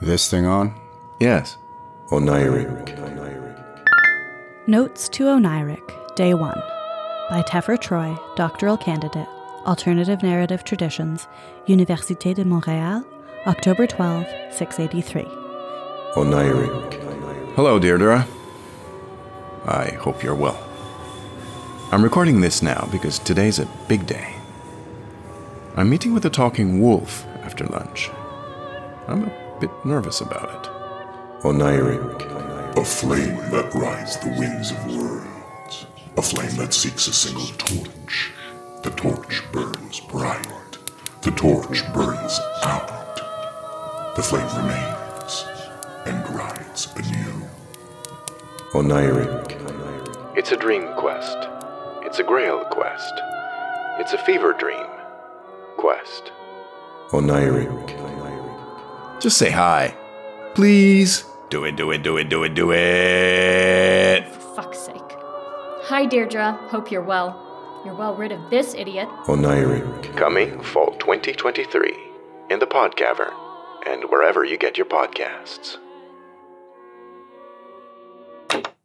This thing on? Yes. Oneiric. Notes to Oneiric, Day 1 by Teffer Troy, doctoral candidate, Alternative Narrative Traditions, Université de Montréal, October 12, 683. Oneiric. Hello, Deirdre. I hope you're well. I'm recording this now because today's a big day. I'm meeting with a talking wolf after lunch. I'm a bit nervous about it. Oneiric. A flame that rides the winds of worlds. A flame that seeks a single torch. The torch burns bright. The torch burns out. The flame remains and rides anew. Oneiric. It's a dream quest. It's a grail quest. It's a fever dream quest. Oniric. Just say hi. Please. Do it, do it, do it, do it, do it. For fuck's sake. Hi, Deirdre. Hope you're well. You're well rid of this idiot. Oh, Oneiric. Coming fall 2023 in the PodCavern and wherever you get your podcasts.